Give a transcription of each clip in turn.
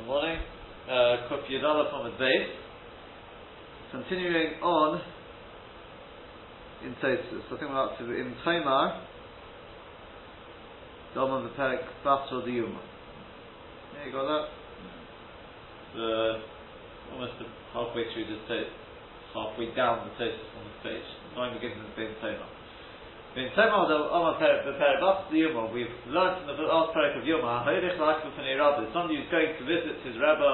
Good morning. Uh, Kuf Yudala from the base. Continuing on in Tosus. I think we're up to in Tamar. Dom the Perek Basra the Yuma. Yeah, you got that? Uh, almost halfway through the Tosus. Halfway down the Tosus on the page. Time begins in the same Tamar. In Tamar the Perek the Perek Basra the Yuma, we've learned in the last Perek of Yuma, somebody who's going to visit his Rebbe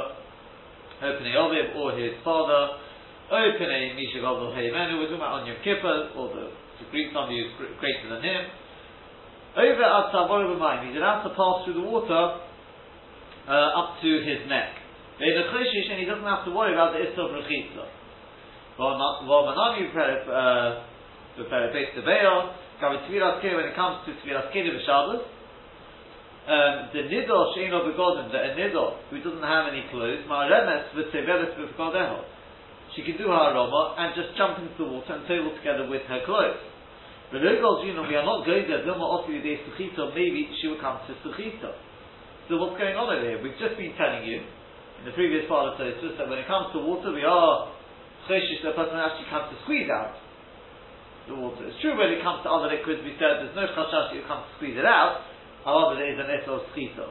Opening Oviv or his father, opening Misha Gadol Heimenu, we're talking about on Yom Kippur, or the, the Greek somebody who's greater than him. Over at Savor B'mayim, he's allowed to pass through the water uh, up to his neck. And he doesn't have to worry about the Issa of Rechitza. V'manami When it comes to Tviras Kene B'Shabbos, um, the nidor sheino begodim, the nidor who doesn't have any clothes, ma'aremes v'teveles b'vgodeho. She can do her aroma and just jump into the water and table together with her clothes. But Lugos, you know, we are not going there, Dilma Ofi Yudei Suchito, maybe she will come to Suchito. So what's going on over here? We've just been telling you, in the previous part of Tosus, that when it comes to water, we are cheshish, the person actually comes to squeeze out the water. It's true when it comes to other liquids, we said there's no chashash you come to squeeze it out, However, there is an etos schito,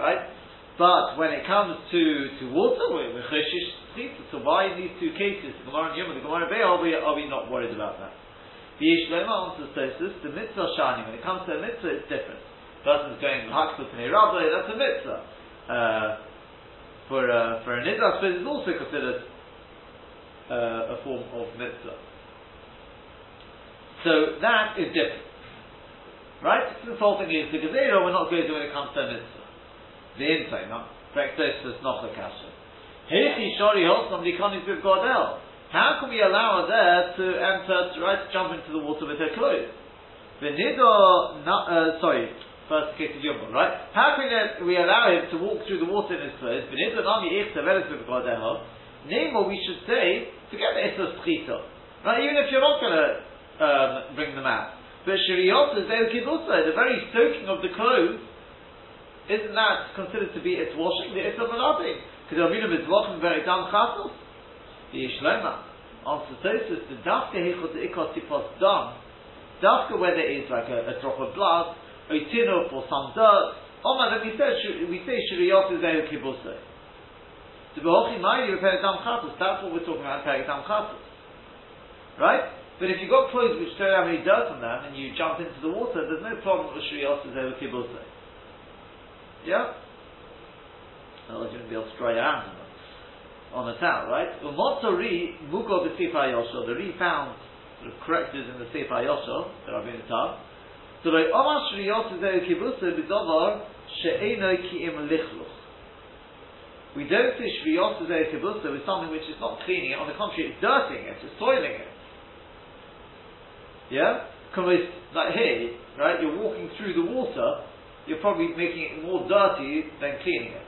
right? But when it comes to, to water, we're, we're cheshish So why in these two cases, the Gemara and Yom, the Gemara and are we, are we not worried about that? The Yishlema answers Tosus, the mitzvah shining, when it comes to a mitzvah, it's different. The person's going hakfut and that's a mitzvah. Uh, for uh, for an Israel, I suppose it's also considered uh, a form of mitzvah. So that is different. Right? This whole thing is the Gezerah we're not going to when it comes to mitzvah. The inside, not is not the kasha. Hechi Shori Hosam Dikonis with Godel. How can we allow her there to enter, to, right, to jump into the water with her clothes? Venido, uh, sorry, first case of Yom, right? How can we allow him to walk through the water in his clothes? Venido Nami Ichta with Godel. Name what we should say, forget the Issa Right? Even if you're not going to um, bring them out. But Shiriyot is also the very soaking of the clothes, isn't that considered to be its washing? The Issa Malabi. Because Avinu Mitzvachim very dam chasos. The Yishlema. Answer Tosus, the Dafka Hichot Ikot Tipos Dam. Dafka where there is like a, a drop of blood, a tinuf or some dirt. Omar, then we say, we say Shiriyot is Ehu Kibusa. To be Hochi Mayi, repair Dam Chasos. That's what we're talking about, Dam Chasos. Right? But if you've got clothes which don't have any dirt on them and you jump into the water, there's no problem with Shrios over Kibbutz. Yeah? Otherwise you wouldn't be able to dry your hands on the towel, right? Umotzori muko b'sifar yosho. The re found sort of corrected in the sifar yosho that I've been taught. So like Omar Shrios is over Kibbutz b'dovar she'eno ki'im lichluch. We don't say Shrios is over Kibbutz with something which is not cleaning it. On the contrary, it's dirtying it, it's soiling it. Yeah? Like here, right, you're walking through the water, you're probably making it more dirty than cleaning it.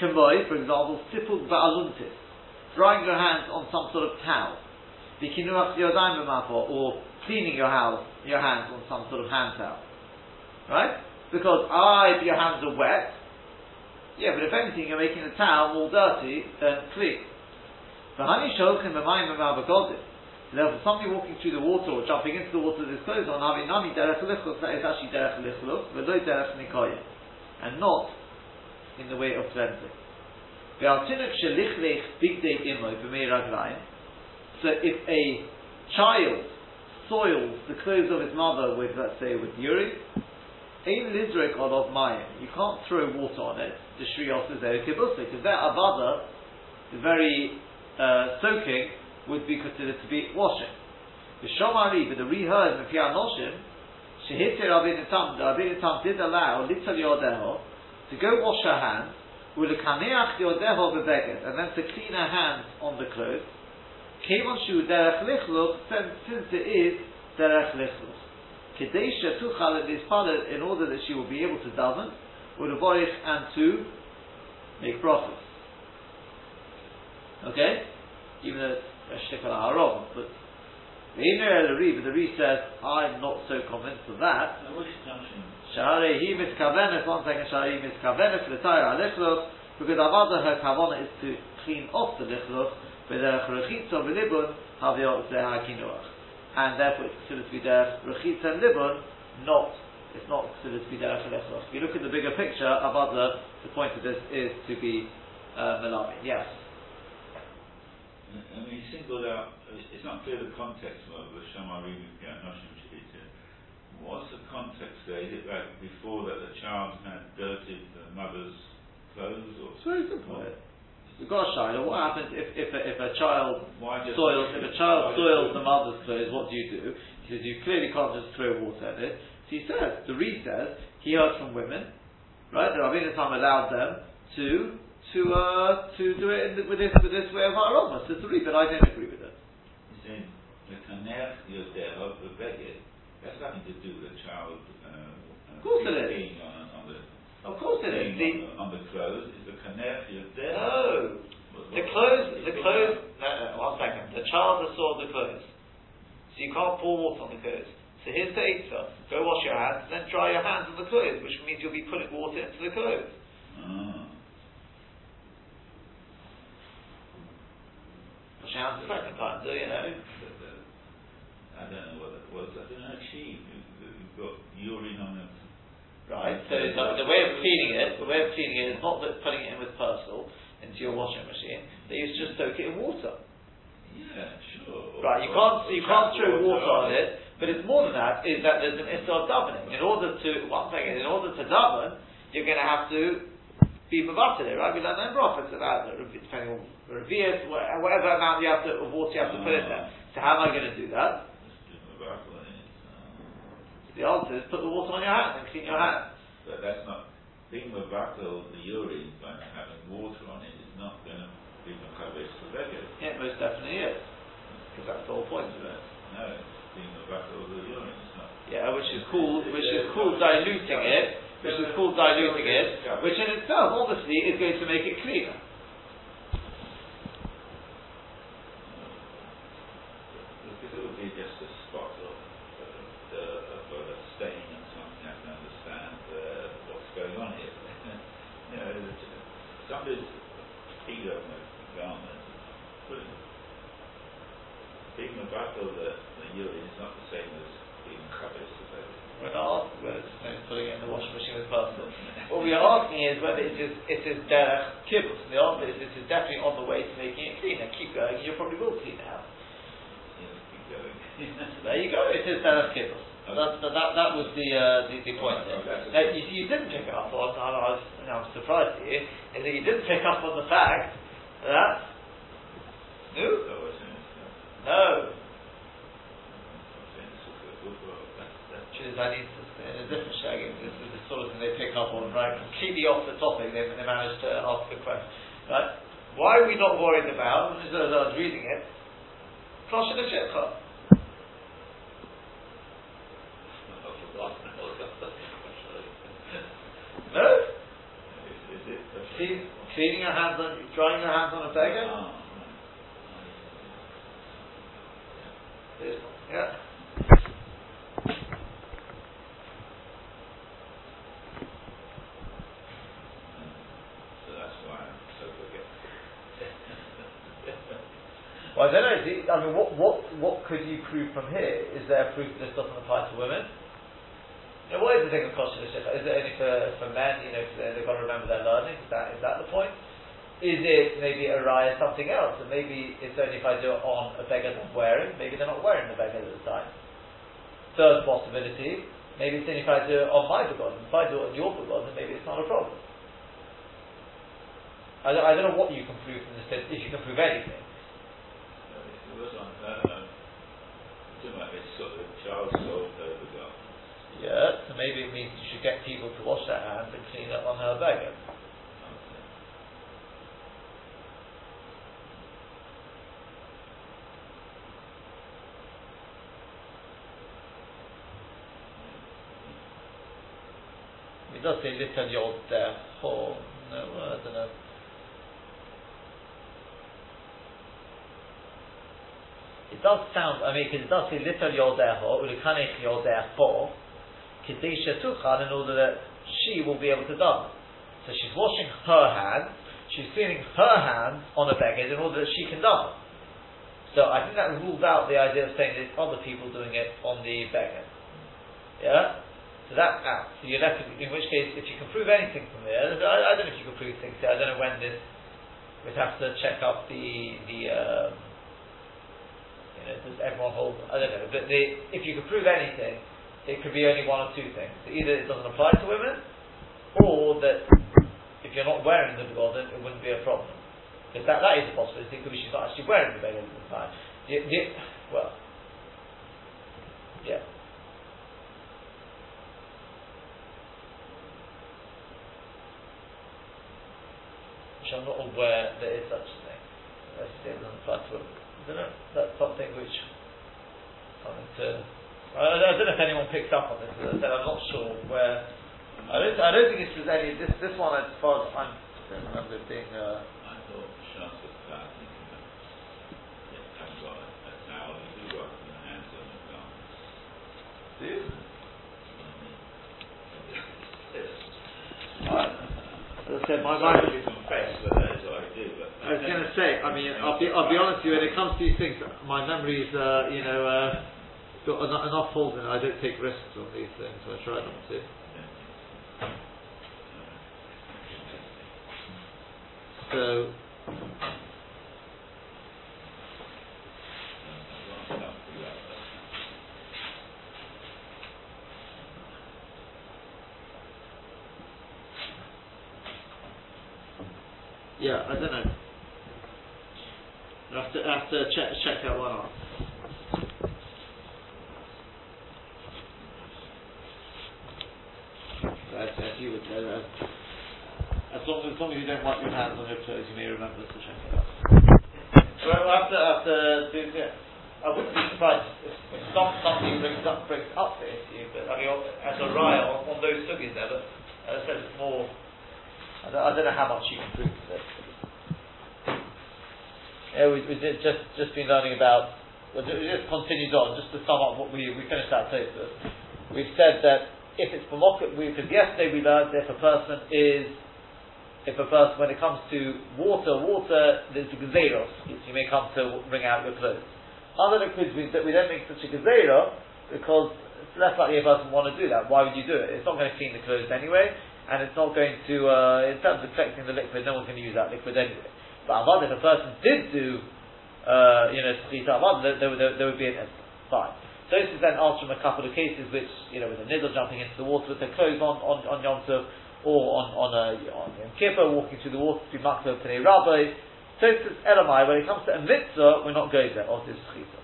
Kamoi, for example, sipul ba'aluntis, drying your hands on some sort of towel. Or cleaning your house, your hands on some sort of hand towel. Right? Because ah, if your hands are wet, yeah, but if anything, you're making the towel more dirty than clean. Therefore, somebody walking through the water or jumping into the water with his clothes on, having nami derech lichluch, that is actually derech lichluch, v'lo derech nikoyim, and not in the way of cleansing. So if a child soils the clothes of his mother with, let's say, with urine, Ein lizrek of mayim. You can't throw water on it. The shriyos is there because that avada, the very uh, soaking, would be considered to be washing. The Shomari, but the reheard in Piyah Noshim, Shehite Rabbi Tam, the Rabbi Tam did allow Litzal Yodeho to go wash her hands, Ulekaneach Yodeho Bebeged, and then to clean her hands on the clothes. Kevon Shu Derech Lichluch, since it is Derech Lichluch. Kedesha Tuchal in in order that she will be able to daven, Ulevorich and to make brachos. Okay? Even though a shtickle Aaron, but the Iner Re, but the Re says, I'm not so convinced of that. Shahare he miskabenes, one second, Shahare he miskabenes, l'tayr alechloch, because Avada her kavana is to clean off the lichluch, but the rechitza v'libun haviyot zeha kinuach. And therefore it's considered to be der rechitza and libun, not, it's not considered to be der lichluch. If you look at the bigger picture, Avada, the point of this is to be uh, melami. Yes. I mean, he singled out, it's not clear the context of the Shama reading Noshim. Uh, what's the context there? Is it like before that the child had dirted the mother's clothes? Or it's very simple. Got a shiloh. What happens if, if, a, if a child soils if a child soils the mother's clothes? What do you do? He says you clearly can't just throw water at it. So he says the Re says he heard from women, right? The Rabbi Tam allowed them to to uh, to do it the, with this with this way of aroma. So it's a but I don't agree with it. He's saying the kaner yodeh the beged nothing to do with the child. Uh, of course it is. On, on the, of course it is. The, on, the, clothes is the kaner yodeh. No. the clothes, the clothes. No, no, one second. The child has soiled the clothes, so you can't pour water on the clothes. So here's the eitzah. Go wash your hands, then dry your hands on the clothes, which means you'll be putting water into the clothes. Ah. Shouts the second time, do you know? I don't know what that was. I don't know. She, you've got urine on it. Right. So the, the way of cleaning it, the way of cleaning it is not that putting it in with Persil into your washing machine. They used to just soak it in water. Yeah, sure. Right. You can't. You can't throw water on it. But it's more than that. Is that there's an issue of davening. In order to one thing, in order to daven, you're going to have to be mavated it, right? We learn that in prophets about depending on revius, whatever amount you have to, of water you have to put in there. So how am I going to do that? The answer is put the water on your hands and clean your hands. But that's not being mavakel the urine by having water on it is not going to be makabesh the Yeah, it most definitely is. Because that's the whole point of it. No, being mavakel the urine is not. Yeah, which is called which is called diluting it which is called diluting it, which in itself obviously is going to make it cleaner. Because it would be just a spot of, uh, of a stain and something, I can understand uh, what's going on here. you know, somebody's feet on the garment, being a battle the, the urine is not the same as being covered. We're not it's putting it in the washing pasta. what we are asking is whether it is it is derech kibbutz. The answer is it is definitely on the way to making it cleaner. Keep going, you probably will clean it out. there you go. It is derech kibbutz. That, that, that, that was the, uh, the, the point there. Now, you, you didn't pick up on, I was, know, I'm surprised at you, is that you didn't pick up on the fact that, no, no, is I need to, in a different shagging, this is the sort of thing they pick up on, right? Completely off the topic, they, they managed to ask the question. Right? Why are we not worried about, as I was reading it, Klosh the Shekha? No? Clean, cleaning your hands on, drying your hands on a beggar? Oh. Yeah. Well, I don't know. I mean, what, what, what could you prove from here? Is there proof that this doesn't apply to women? You know, what is the thing of kosher Is it only for, for men? You know, they've got to remember their learning. Is that is that the point? Is it maybe a raya something else? And maybe it's only if I do it on a beggar that's wearing. Maybe they're not wearing the beggar at the time. Third possibility, maybe it's only if I do it on my begotten. If I do it on your begotten, maybe it's not a problem. I don't, I don't know what you can prove from this, if you can prove anything was on uh, sort of child soul Yeah, so maybe it means you should get people to wash their hands and clean up on her beggar. It does say little yod there. Oh, no, I don't know. Does sound, I mean, because it does say little yodeho, ulikanech yodeho, kedesha tuchan, in order that she will be able to daven. So she's washing her hands, she's cleaning her hands on a beged in order that she can daven. So I think that rules out the idea of saying there's other people doing it on the beged. Yeah? So that's out. So you're left, in which case, if you can prove anything from there, I, I don't know if you can prove things here, I don't know when this, we'd have to check up the, the, you does everyone hold, I don't know, but the, if you could prove anything, it could be only one of two things. Either it doesn't apply to women, or that if you're not wearing the begotten, it wouldn't be a problem. Because that, that is a possibility, because she's not actually wearing the beggar at the time. The, the, well, yeah. Which I'm not aware there is such a thing. Let's it doesn't apply to I don't know. That's something which something to. I, I don't know if anyone picks up on this. As I said, I'm not sure where. I don't. I don't think it's any. This this one, as far as I'm, I don't remember it being. Uh, Do you? As I said, my mind. I was going to say, I mean, I'll be, I'll be honest with you, when it comes to these things, my memory is, uh, you know, uh, got enough, enough in it. I don't take risks on these things, I try not to. So, Yeah, I don't know. I have to, I have to check, check that one out. As, as you would say, as, as, long as, as you don't wipe your hands on your toes, you may remember to check it out. Well, we'll have to, have to do, yeah. I wouldn't be surprised if, if some, something brings up, brings up the issue, but I mean, as a raya on, on those suggies there, but as I said, it's more I don't, I don't know how much you can prove to this. Yeah, we, we did just just been learning about. We just continued on, just to sum up what we we finished that Tosfos. We've said that if it's B'moket, because yesterday we learned that if a person is, if a person, when it comes to water, water, there's a gazeros, you may come to wring out your clothes. Other liquids, we, we don't make such a gazero, because it's less likely a person want to do that. Why would you do it? It's not going to clean the clothes anyway, and it's not going to, uh, in terms of collecting the liquid, no one's going to use that liquid anyway. But Avad, if a person did do, uh, you know, Sechita Avad, there, there, there, would be an fine. So this is then asked from a couple of cases which, you know, with a niddle jumping into the water with their clothes on, on, on Yom Tov, or on, on a, on Yom Kippur, walking through the water to Makto Pnei Rabbi. So this is Elamai, when it comes to a mitzvah, we're not going there, or this Sechita.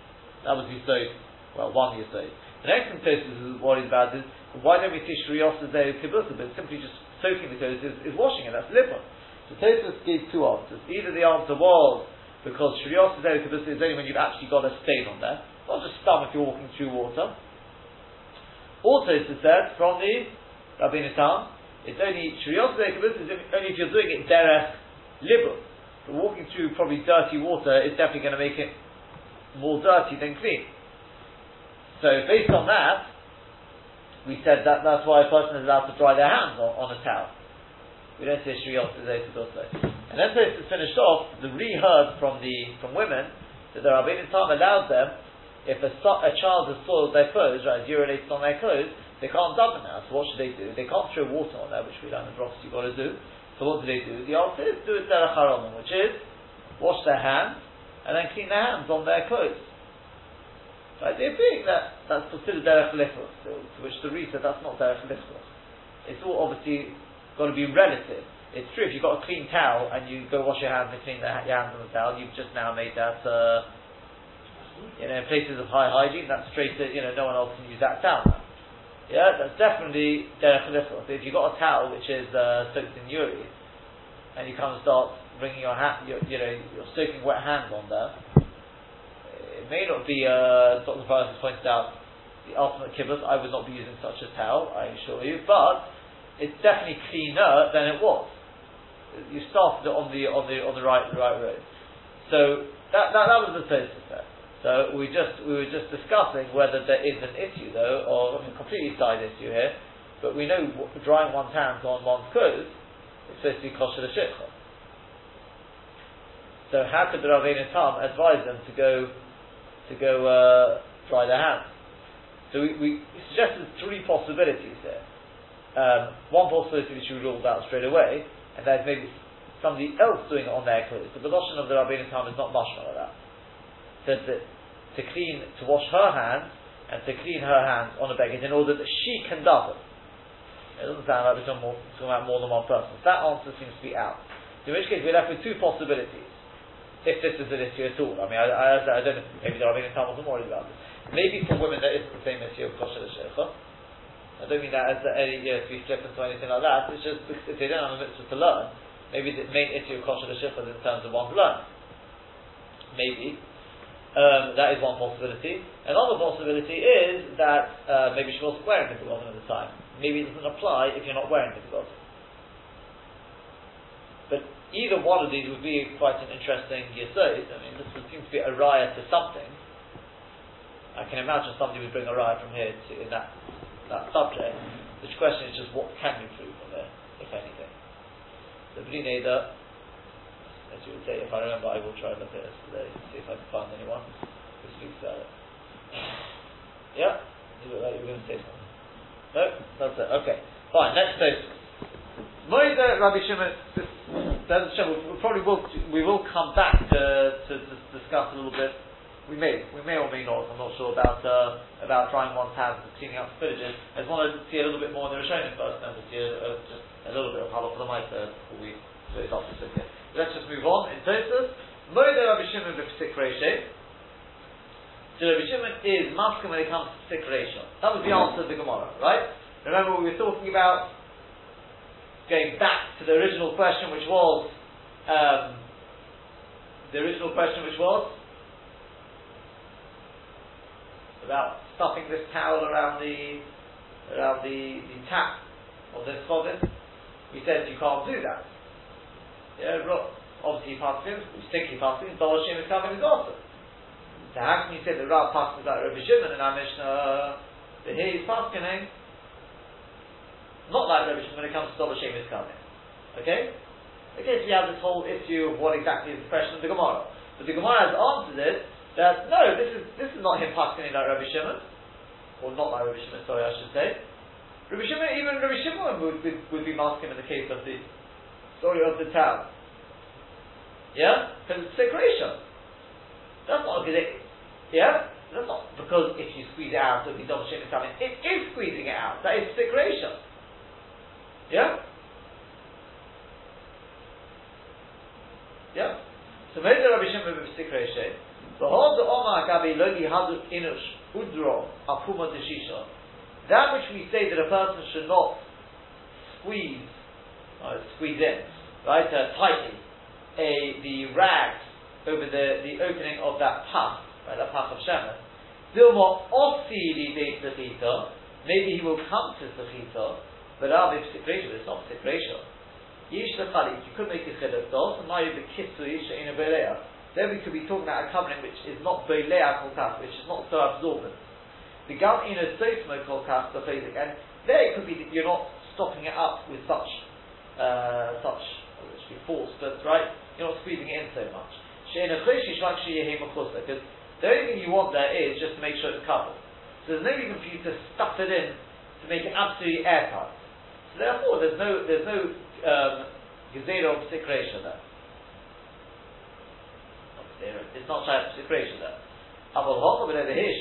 That was Yisod, well, one Yisod. The next thing Tosis is worried about is, why don't we see Shriyos as a kibbutz, but simply just soaking the clothes is, is washing it, that's liver. So Tosis gave two answers. Either the answer was because Shriyos is kibbutz is only when you've actually got a stain on there, not just scum if you're walking through water. Also, it said from the Rabbeinu Tam, it's only Shriyos is only if you're doing it derech liver. But walking through probably dirty water is definitely going to make it more dirty than clean. So based on that, we said that that's why a person is allowed to dry their hands on, on a towel. We don't say Shri also. And then this is finished off, the reheard from the from women that the Rabbeinu Tam allowed them, if a, a child has soiled their clothes, right, urinated on their clothes, they can't it now. So what should they do? They can't throw water on there, which we learned in Brooks you've got to do. So what do they do? The answer is do it derech which is wash their hands and then clean their hands on their clothes. Right? They're being that that's considered derech lichos, to which the Re that's not derech lichos. It's all obviously got to be relative. It's true if you've got a clean towel and you go wash your hands and clean the, your hands on the towel, you've just now made that. Uh, you know, in places of high hygiene, that's straight. You know, no one else can use that towel. Yeah, that's definitely derech lichos. If you've got a towel which is uh, soaked in urine, and you come and start wringing your hand, you know, you're soaking wet hands on there it may not be, uh, Dr. Faris has pointed out, the ultimate kibbutz. I would not be using such a towel, I assure you, but it's definitely cleaner than it was. You started it on the on the on the right right road. So that that, that was the first there. So we just we were just discussing whether there is an issue though, or a completely side issue here. But we know drying one's hands on one's clothes is supposed to be kosher the shikha. So how could the Rabbeinu Tam advise them to go to go uh, dry their hands? So we, we suggested three possibilities here. Um, one possibility which we ruled out straight away, and that maybe somebody else doing it on their clothes. The lotion of the Rabbeinu Tam is not mashma like that. Says that to clean, to wash her hands and to clean her hands on a beggar in order that she can double. It doesn't sound like we're talking, more, talking about more than one person. That answer seems to be out. In which case, we're left with two possibilities if this is an issue at all. I mean, I, I, I don't know, maybe there are many Talmud more worried about this. Maybe for women there isn't the same issue of kosher l'shecha. I don't mean that as any, you know, to be flippant or anything like that. It's just if they don't have a mitzvah to learn, maybe the main issue of kosher l'shecha is in terms of one's learn. Maybe. Um, that is one possibility. Another possibility is that uh, maybe she wasn't wearing the at the time. Maybe it doesn't apply if you're not wearing the But either one of these would be quite an interesting yesod. I mean, this would seem to be a riot to something. I can imagine somebody would bring a riot from here to in that that subject. The question is just what can you prove from there, if anything. The Brineda, as you would say, if I remember, I will try and look at this today, see if I can find anyone who speaks about it. Yeah, you look like you were going to say something. No, that's it. Okay, fine. Next case. Moida Rabbi Shimon we'll probably will, we will come back to, to, to, discuss a little bit. We may, we may or may not. I'm not sure about uh, about drying one's hands and cleaning up spillages. I just want to see a little bit more in the Rishonim first, and to see a, a, just a little bit of halal for the Maisa before we so it's off to here. Let's just move on. In Tosus, Moida Rabbi Shimon b'Psik Reishe. So Rabbi Shimon is masking when it comes to Psik That was the answer of the Gemara, right? Remember we were talking about going back to the original question, which was um, the original question, which was about stuffing this towel around the around the, the tap of this closet. We said you can't do that. Yeah, obviously passing, we sticky passing, Dollar Shem is coming is also. So how can you say that Rav passes like Rabbi Shimon in our Mishnah? But here he's passing eh? not like Rabbi Shimon when it comes to Dova Shemis coming. Okay? Okay, so you have this whole issue of what exactly is the question of the Gemara. But the Gemara has answered it that no, this is this is not him passing like Rabbi Shimon, or not like Rabbi Shimon. Sorry, I should say. Rabbi Shimon, even Rabbi Shimon would, would, would be masking in the case of the story of the town. Yeah, because it's separation. That's not because it. Yeah, that's not because if you squeeze it out, it'll be double shame coming. It is squeezing it out. That is separation. Yeah? Yeah? So maybe Rabbi Shimon b'Psik Reishe, V'hod Omar Gabi Logi Hadu Inush Udro Apuma Deshisha. That which we say that a person should not squeeze, uh, squeeze in, right, uh, tightly, a, the rags over the, the opening of that path, right, that path of Shemen. Dilma Osi Li Maybe he will come to Sechita, but Rav is Sikresha, it's not Sikresha. Yish Lechalik, you could make a chedek dos, and now you have the kiss to Yish in a Belea. Then we could be talking about a covering which is not Belea Kolkas, which is not so absorbent. The Gam in a Sosmo Kolkas, the basic, and there it could be that you're not stopping it up with such, uh, such, it be force, but right, you're not squeezing it in so much. Because the only thing you want there is just to make sure it's covered. So there's no reason for you to stuff it in to make it absolutely airtight. Therefore, there's no there's no um, of secretion there. It's not shy of secretion there. Aval hocha, but over here,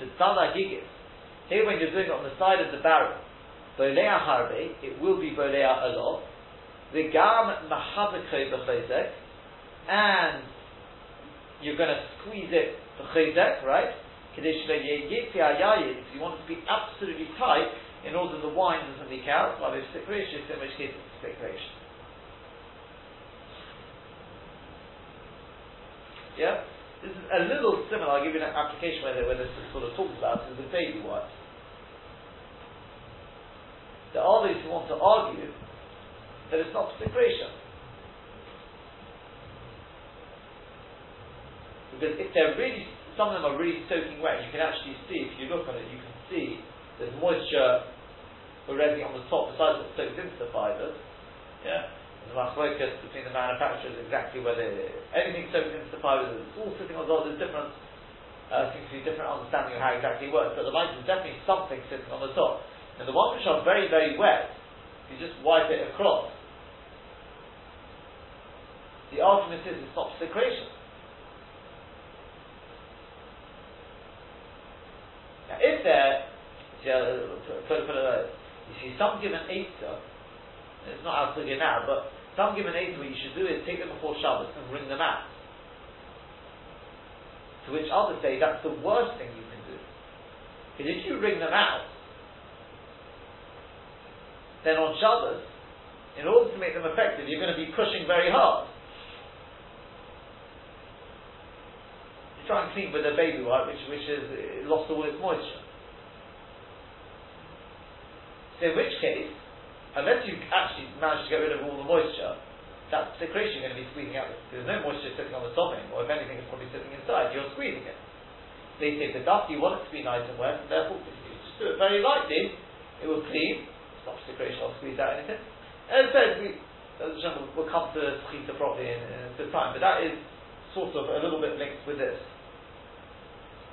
the tzala gigis. Here, when you're doing it on the side of the barrel, bolea harbe, it will be bolea a lot. The gam mahabekhe b'chayzek, and you're going to squeeze it b'chayzek, right? Kadesh if you want it to be absolutely tight, in order the wine doesn't leak out, while it's secretion, in which case it's secretion. Yeah? This is a little similar, I'll give you an application where, where this is sort of talked about, is the baby wipes. There are those who want to argue that it's not secretion. Because if they're really, some of them are really soaking wet, you can actually see, if you look on it, you can see there's moisture already on the top, besides what soaks into the fibres. Yeah? the machlokas between the manufacturers exactly whether anything soaked into the fibres, it's all sitting on the top, there's different, uh, seems to be different understanding of how exactly it works, but the light is definitely something sitting on the top. And the ones which are very, very wet, you just wipe it across. The argument is it's not secretion. Now, if there, uh, put, put, put, you see, some given Eitzah, it's not out to now, but some given Eitzah, what you should do is take them before Shabbos and wring them out. To which others say that's the worst thing you can do. Because if you wring them out, then on Shabbos, in order to make them effective, you're going to be pushing very hard. You try and clean with a baby wipe, which, which has lost all its moisture. So in which case, unless you actually manage to get rid of all the moisture, that secretion you're going to be squeezing out. There's no moisture sitting on the top anymore. If anything, it's probably sitting inside. You're squeezing it. They say the dust you want it to be nice and wet, and therefore if you just do it very lightly, it will clean. Stop secretion or squeeze out anything. As I said, we, we'll come to Chita properly in, in a good time, but that is sort of a little bit linked with this.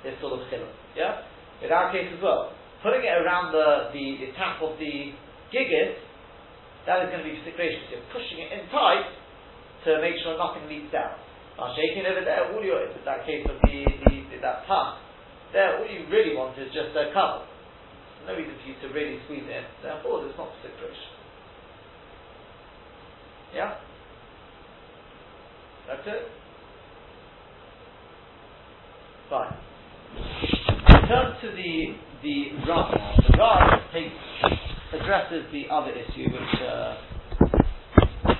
This sort of chilum. Yeah? In our case as well putting it around the, the, the tap of the gigit, that is going to be secretion. So you're pushing it in tight to make sure nothing leaks out. Now shaking over there, all you in that case of the, the, the that pump, there all you really want is just a cover. No reason for you to really squeeze it in. Therefore, there's not secretion. Yeah? That's it? Fine. Turn to the the Rav. The Rav addresses the other issue which uh,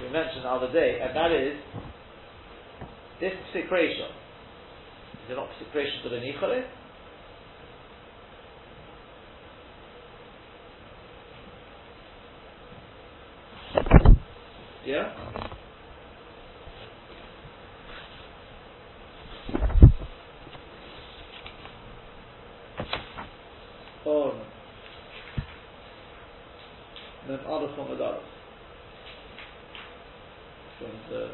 we mentioned the other day, and that is this psikration. Is it not psikration to the nichole? Yeah? on then other from Adaras. From the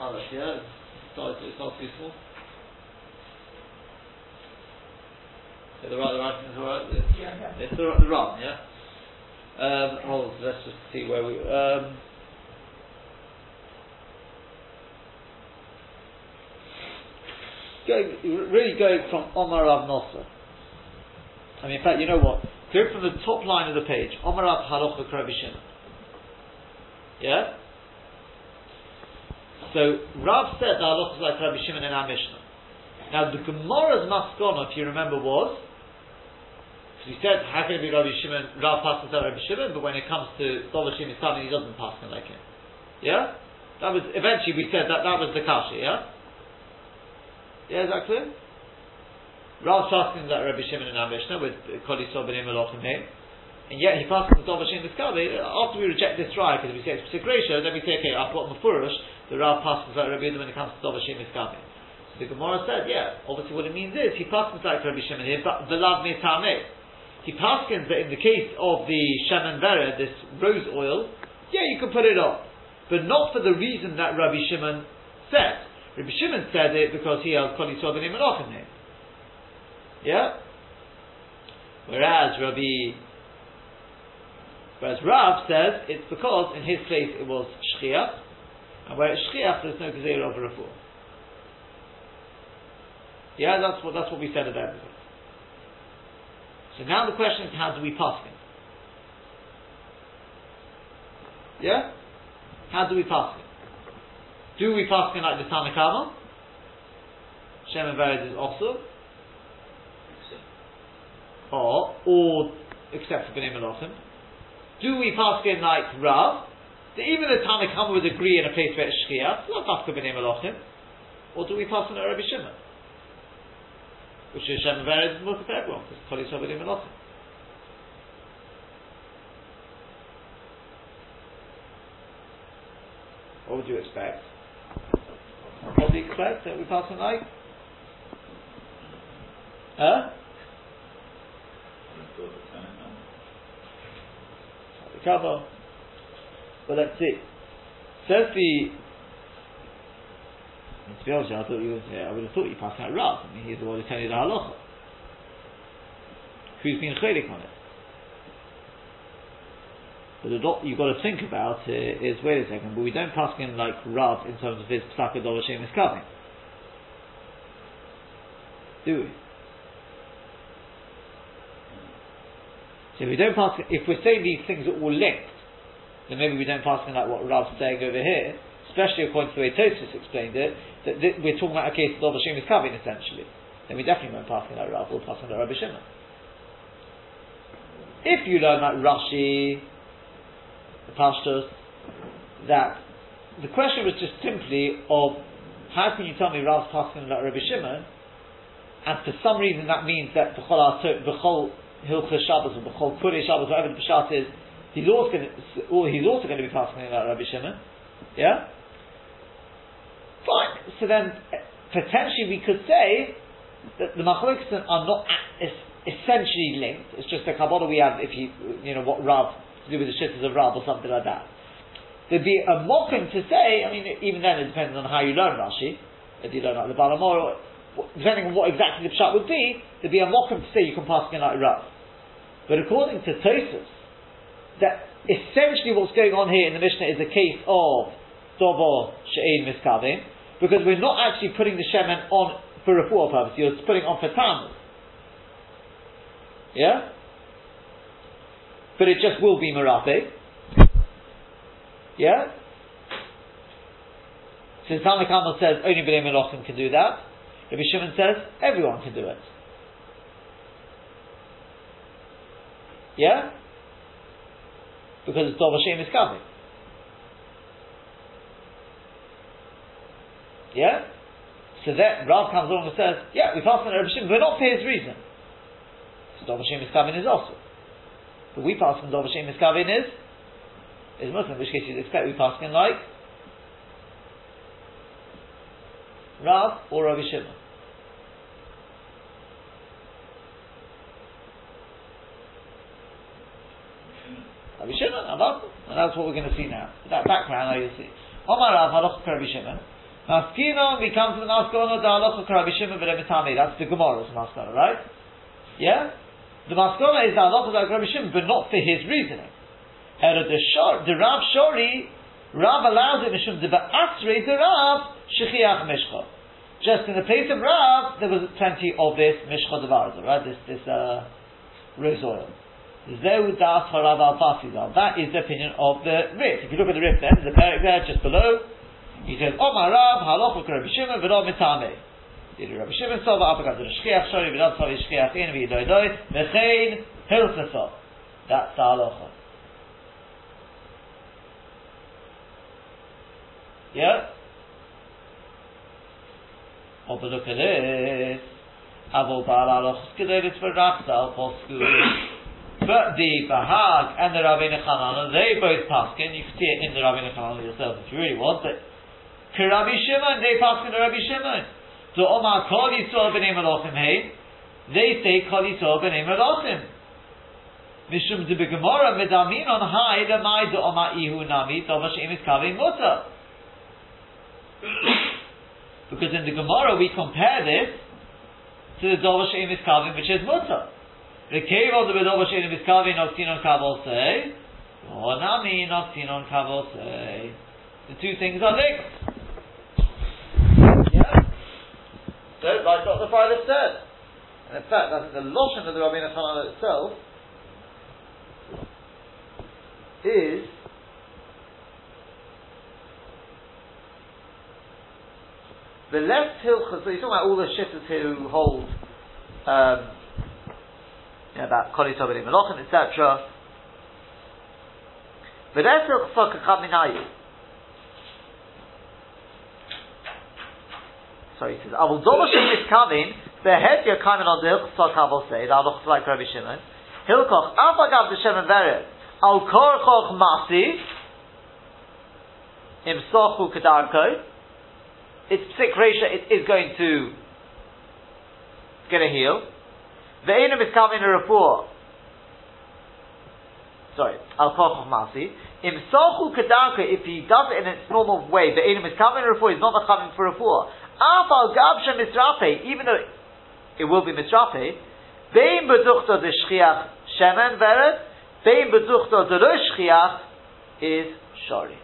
Others, yeah, it's not small. the right, the writing is alright. Yeah, yeah. It's the, the run, yeah. Um, hold, let's just see where we. Um, going, really going from Omar Rav Nosser. I mean, in fact, you know what? Go from the top line of the page. Omar Rav Halacha. Yeah? So, Rav said the halacha is like Rabbi Shimon in our Mishnah. Now, the Gemara's maskana, if you remember, was so he said, how can it be Rabbi Shimon, Rav passes out Rabbi Shimon, but when it comes to Dovah Shimon he doesn't pass him like him. Yeah? That was, eventually we said that that was the kasha, yeah? Yeah, is that clear? Rav passes like Rabbi Shimon in our Mishnah with Koli Sobenim Elohim and yet he passes the Dovah Shimon after we reject this right, because we say it's Psikresha, then we say, okay, I've got Mufurish, the Rav passes like Rabbi when it comes to Dovah Shimon the Gemara said, yeah, obviously what it means is he passes like Rabbi Shimon here, but the love me he paskins that in the case of the shaman vera, this rose oil, yeah, you can put it on, but not for the reason that Rabbi Shimon said. Rabbi Shimon said it because he held kol yisrael b'nei malachim Yeah. Whereas Rabbi, whereas Rav says it's because in his case it was shchiach, and where it's shchiach there's no gezer over a fool. Yeah, that's what that's what we said end it. So now the question is, how do we pass it? Yeah? How do we pass it? Do we pass it like the Tanna Kamma? Shem and Vered is also. Or, or, except for B'nai Malachim. Do we pass it like Rav? That even the Tanna Kamma would agree in a place where it's Shkia, not Dafka B'nai Malachim. Or do we pass like Rabbi Shimon? which is Shem Vered Mutter for everyone, because Kol Yisrael B'dim Elotim. What would you expect? What do you expect that we pass on like? Huh? The cover. But let's see. Says the. To be honest, I thought you. I would have thought you passed out Rav. I mean, he's the one who's telling you the halacha. Who's been chaylik on it? But the lot you've got to think about is wait a second, but we don't pass him like Rav in terms of his psaka dollar is coming. Do we? So we don't pass if we're saying these things are all linked, then maybe we don't pass in like what Rav's saying over here, especially according to the way Tosus explained it, that th- we're talking about a case of Hashem is coming essentially. Then we definitely won't pass in like Rav, we'll pass in like Rabbi Shimon. If you learn like Rashi, the Pashtos, that the question was just simply of how can you tell me Rav's passing like Rabbi Shimon, and for some reason that means that the B'chol Hilchah Shabbos or B'chol Kurei Shabbos, whatever the Pshat is, he's also going to, or oh, he's also going to be passing in like Rabbi Shimon. Yeah? Fine. So then, potentially we could say that the Machlokes are not essentially linked. It's just a Kabbalah we have if you, you know, what Rav, to do with the shittas of Rav or something like that. There'd be a mocking to say, I mean, even then it depends on how you learn Rashi. If you learn like the Balamor, depending on what exactly the Pshat would be, there'd be a mocking to say you can pass in like Rav. But according to Tosus, that essentially what's going on here in the Mishnah is a case of Dobo She'ein Miskavim, because we're not actually putting the Shemen on for a full purpose, you're putting on for Tammuz. Yeah? But it just will be Marape. Yeah? Since Talmud Kamal says only B'nai Melachim can do that, Rabbi Shimon says everyone can do it. Yeah? Because it's Dov Hashem is coming. Yeah? So then Rav comes along and says, yeah, we pass on Rabbi Shimon, but not for his reason. So Dov Hashem is coming is also. But we pass on Dov Hashem is coming is, is Muslim, in which case you'd expect we pass on like Rav or Rabbi Shimon. And that's what we're going to see now. That background, now you'll see. Omar Rav, Halacha Rabbi Shimon. Maskino, we come to the Maskono, the Halacha Rabbi Shimon, Beremitami. That's the Gemara's Maskono, right? Yeah? The Maskono is the Halacha Rabbi Shimon, but not for his reasoning. And the, shor, the Rav Shori, Rav allows it, Mishum de Ba'asre, the Rav, Shechiach Mishcha. Just in the place of Rav, there was plenty of this Mishcha Devarza, right? This, this, uh, rose oil. That is the opinion of the Rif. If you look at the Rif then, there's a parak there just below. He says, Omar Rav, halacha Rabbi Shimon, v'lo mitame. Did Rabbi Shimon sova, apagat the shchiach shori, v'lo tzavi shchiach in, v'idoi doi, v'chein hilchasov. That's the halacha. Yeah? Oh, but look at this. Avol ba'al halachas kedolis v'rachta, posku. But the Bahag and the Rabbi Chanana, they both paskin. You can see it in the Rabbi Chanana yourself if you really want. But Rabbi Shimon, they paskin the Rabbi Shimon. So Omar Kol Yisrael b'nei Malachim Hey, they say Kol Yisrael b'nei Malachim. Mishum de Begemara medamin on high the mai the Omar Ihu Nami Tova Shem is Kavi Muta. Because in the Gemara we compare this to the Dova Shem is Kavim which is Muta. The cave of the bedova shein miskavi noktinon kabel say, or nami noktinon kabel say. The two things are linked. Yeah. So, like Dr. Friday said, and in fact, I the lotion of the Rabbi Nachman itself is the left hilchas. So you're talking about all the shitters here who hold. Um, you know, about Koli Tobeli Melochin, etc. V'desel chsok kaminayu. Sorry, he says, I will Avul Doloshin is coming, behead your coming on the Hilchsok Havol say, the Aloch like Rabbi Shimon, Hilkoch, Afagav the Shem Veret, Al Korchoch Masi, imsochu kadarko, its psik ratio it is going to get a heal. The enum is coming a. Sorry, al kochoch masi. Imsochu kadarko, if he does it in its normal way, the enum is coming a he's not coming for refuah. Afal gabsha misrape, even though it will be misrape, bein beduchta de shchiach shemen veret, bein beduchta de shchiach is shari.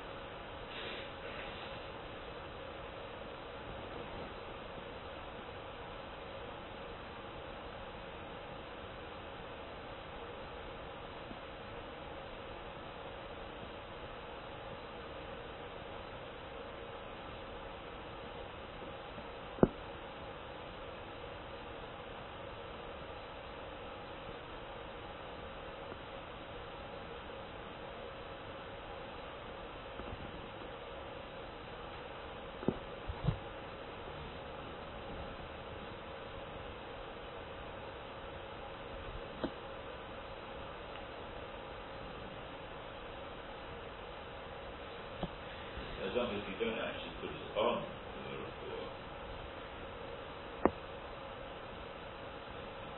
As long as you don't actually put it on the report.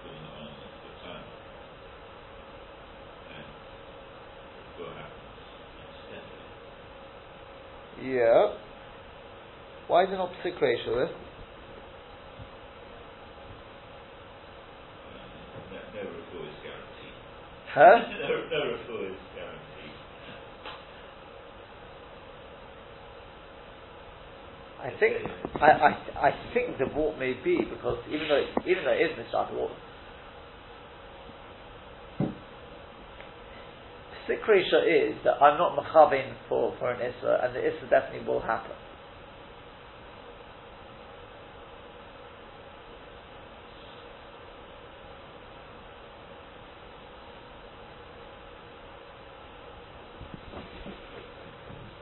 Putting it on at the time. And what happens instead? Yeah. Why is it not psik reisha there? No, no is guaranteed. Huh? no, no report is guaranteed. I think I, I, I think the vault may be because even though it, even though it is Mishrat Vault, Psik reisha is that I'm not machavin for, for an Issa and the Issa definitely will happen.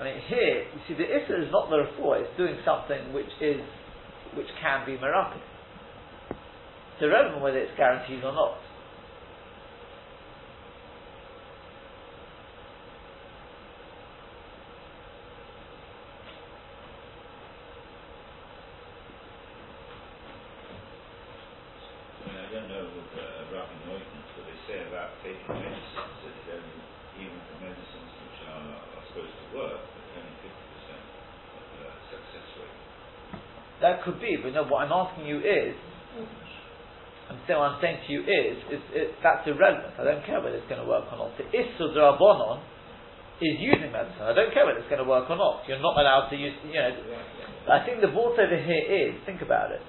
I mean, here you see the issa is not the refuah; it's doing something which is which can be miraculous. It's irrelevant whether it's guaranteed or not. I mean, I don't know with uh, Rabbi Neutron, but they say about taking medicines that it only, even for medicines which are, are supposed to work, it's only 50% of uh, success rate. But no. What I'm asking you is, I'm saying what I'm saying to you is, is that's irrelevant. I don't care whether it's going to work or not. The issur drabonon is using medicine. I don't care whether it's going to work or not. You're not allowed to use. You know, I think the vault over here is. Think about it.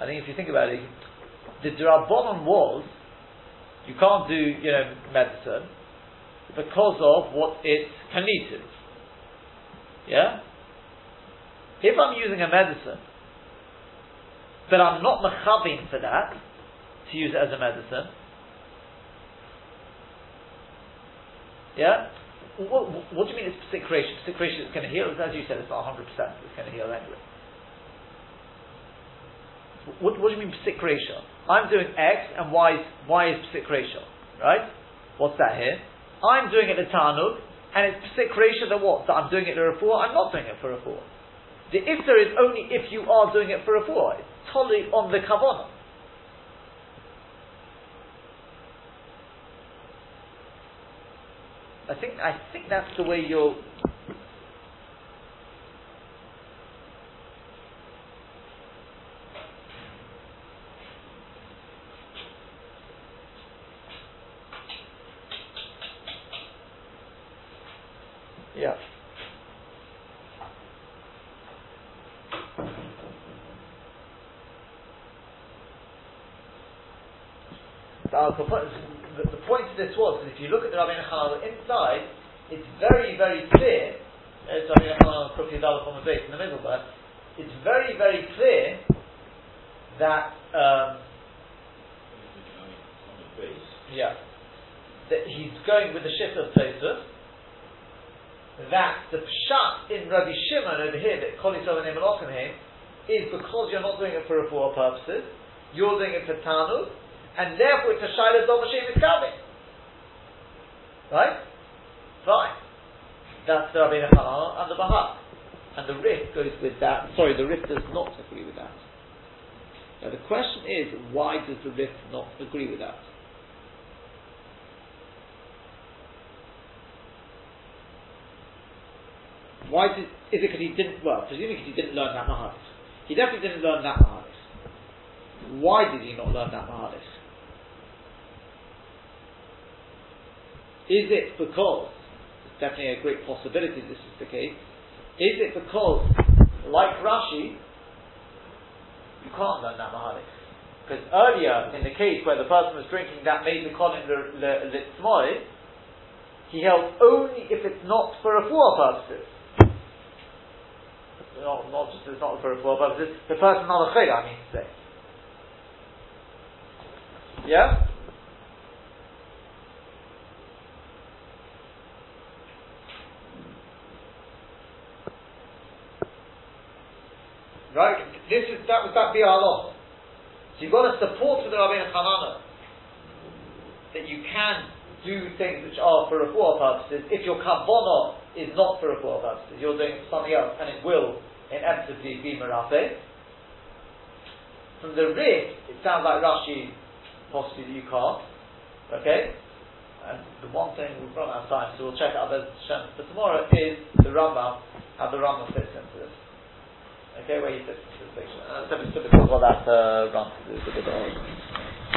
I think if you think about it, the drabonon was you can't do you know medicine because of what it can lead to. Yeah. If I'm using a medicine, but I'm not mechavin for that to use it as a medicine, yeah. What, what do you mean it's? Psik reisha is going to heal. As you said, it's not 100%. It's going to heal anyway. What, what do you mean psik reisha? I'm doing X and Y is, y is psik reisha, right? What's that here? I'm doing it at Tanuk, and it's psik reisha that what? That I'm doing it for I'm not doing it for a four. The iftar is only if you are doing it for a four. Totally on the kavanah. I think I think that's the way you're. Yeah. Uh, the, point- the, the point of this was that if you look at the Rabbi Hanal inside, it's very, very clear. It's Rabbi Hanal Krukhi Dalaf on the base in the middle, but it's very, very clear that um, the yeah, that he's going with the shift of Tosfos. That the pshat in Rabbi Shimon over here that Kol Yisrael and is because you're not doing it for refuah purposes, you're doing it for Tanu, and therefore it's a Dom Hashem is coming. Right? Fine. That's the Rabbi Hanan and the Bahag. and the Rif goes with that. Sorry, the Rif does not agree with that. Now the question is, why does the Rif not agree with that? Why did, is it because he didn't, well, presumably because he didn't learn that Mahadis. He definitely didn't learn that Mahadis. Why did he not learn that Mahadis? Is it because, it's definitely a great possibility this is the case, is it because, like Rashi, you can't learn that Mahadis? Because earlier, in the case where the person was drinking that made the colin litzmoy, he held only if it's not for a four purposes not, not just it's not for a full purpose, the person not a chayy, I mean to say. Yeah? Right? This is that would that be our loss. So you've got to support the Rabbeinu Hanana that you can do things which are for refuah purposes if your kavanah is not for refuah purposes. You're doing something else and it will inevitably be merafe. From the Rif, it sounds like Rashi, possibly that you can't. Okay? And the one thing we've run out of time, so we'll check out the Shem for tomorrow, is the Rambam, how the Rambam fits into this. Okay, where into this. Uh, so, so what that uh, runs to the, the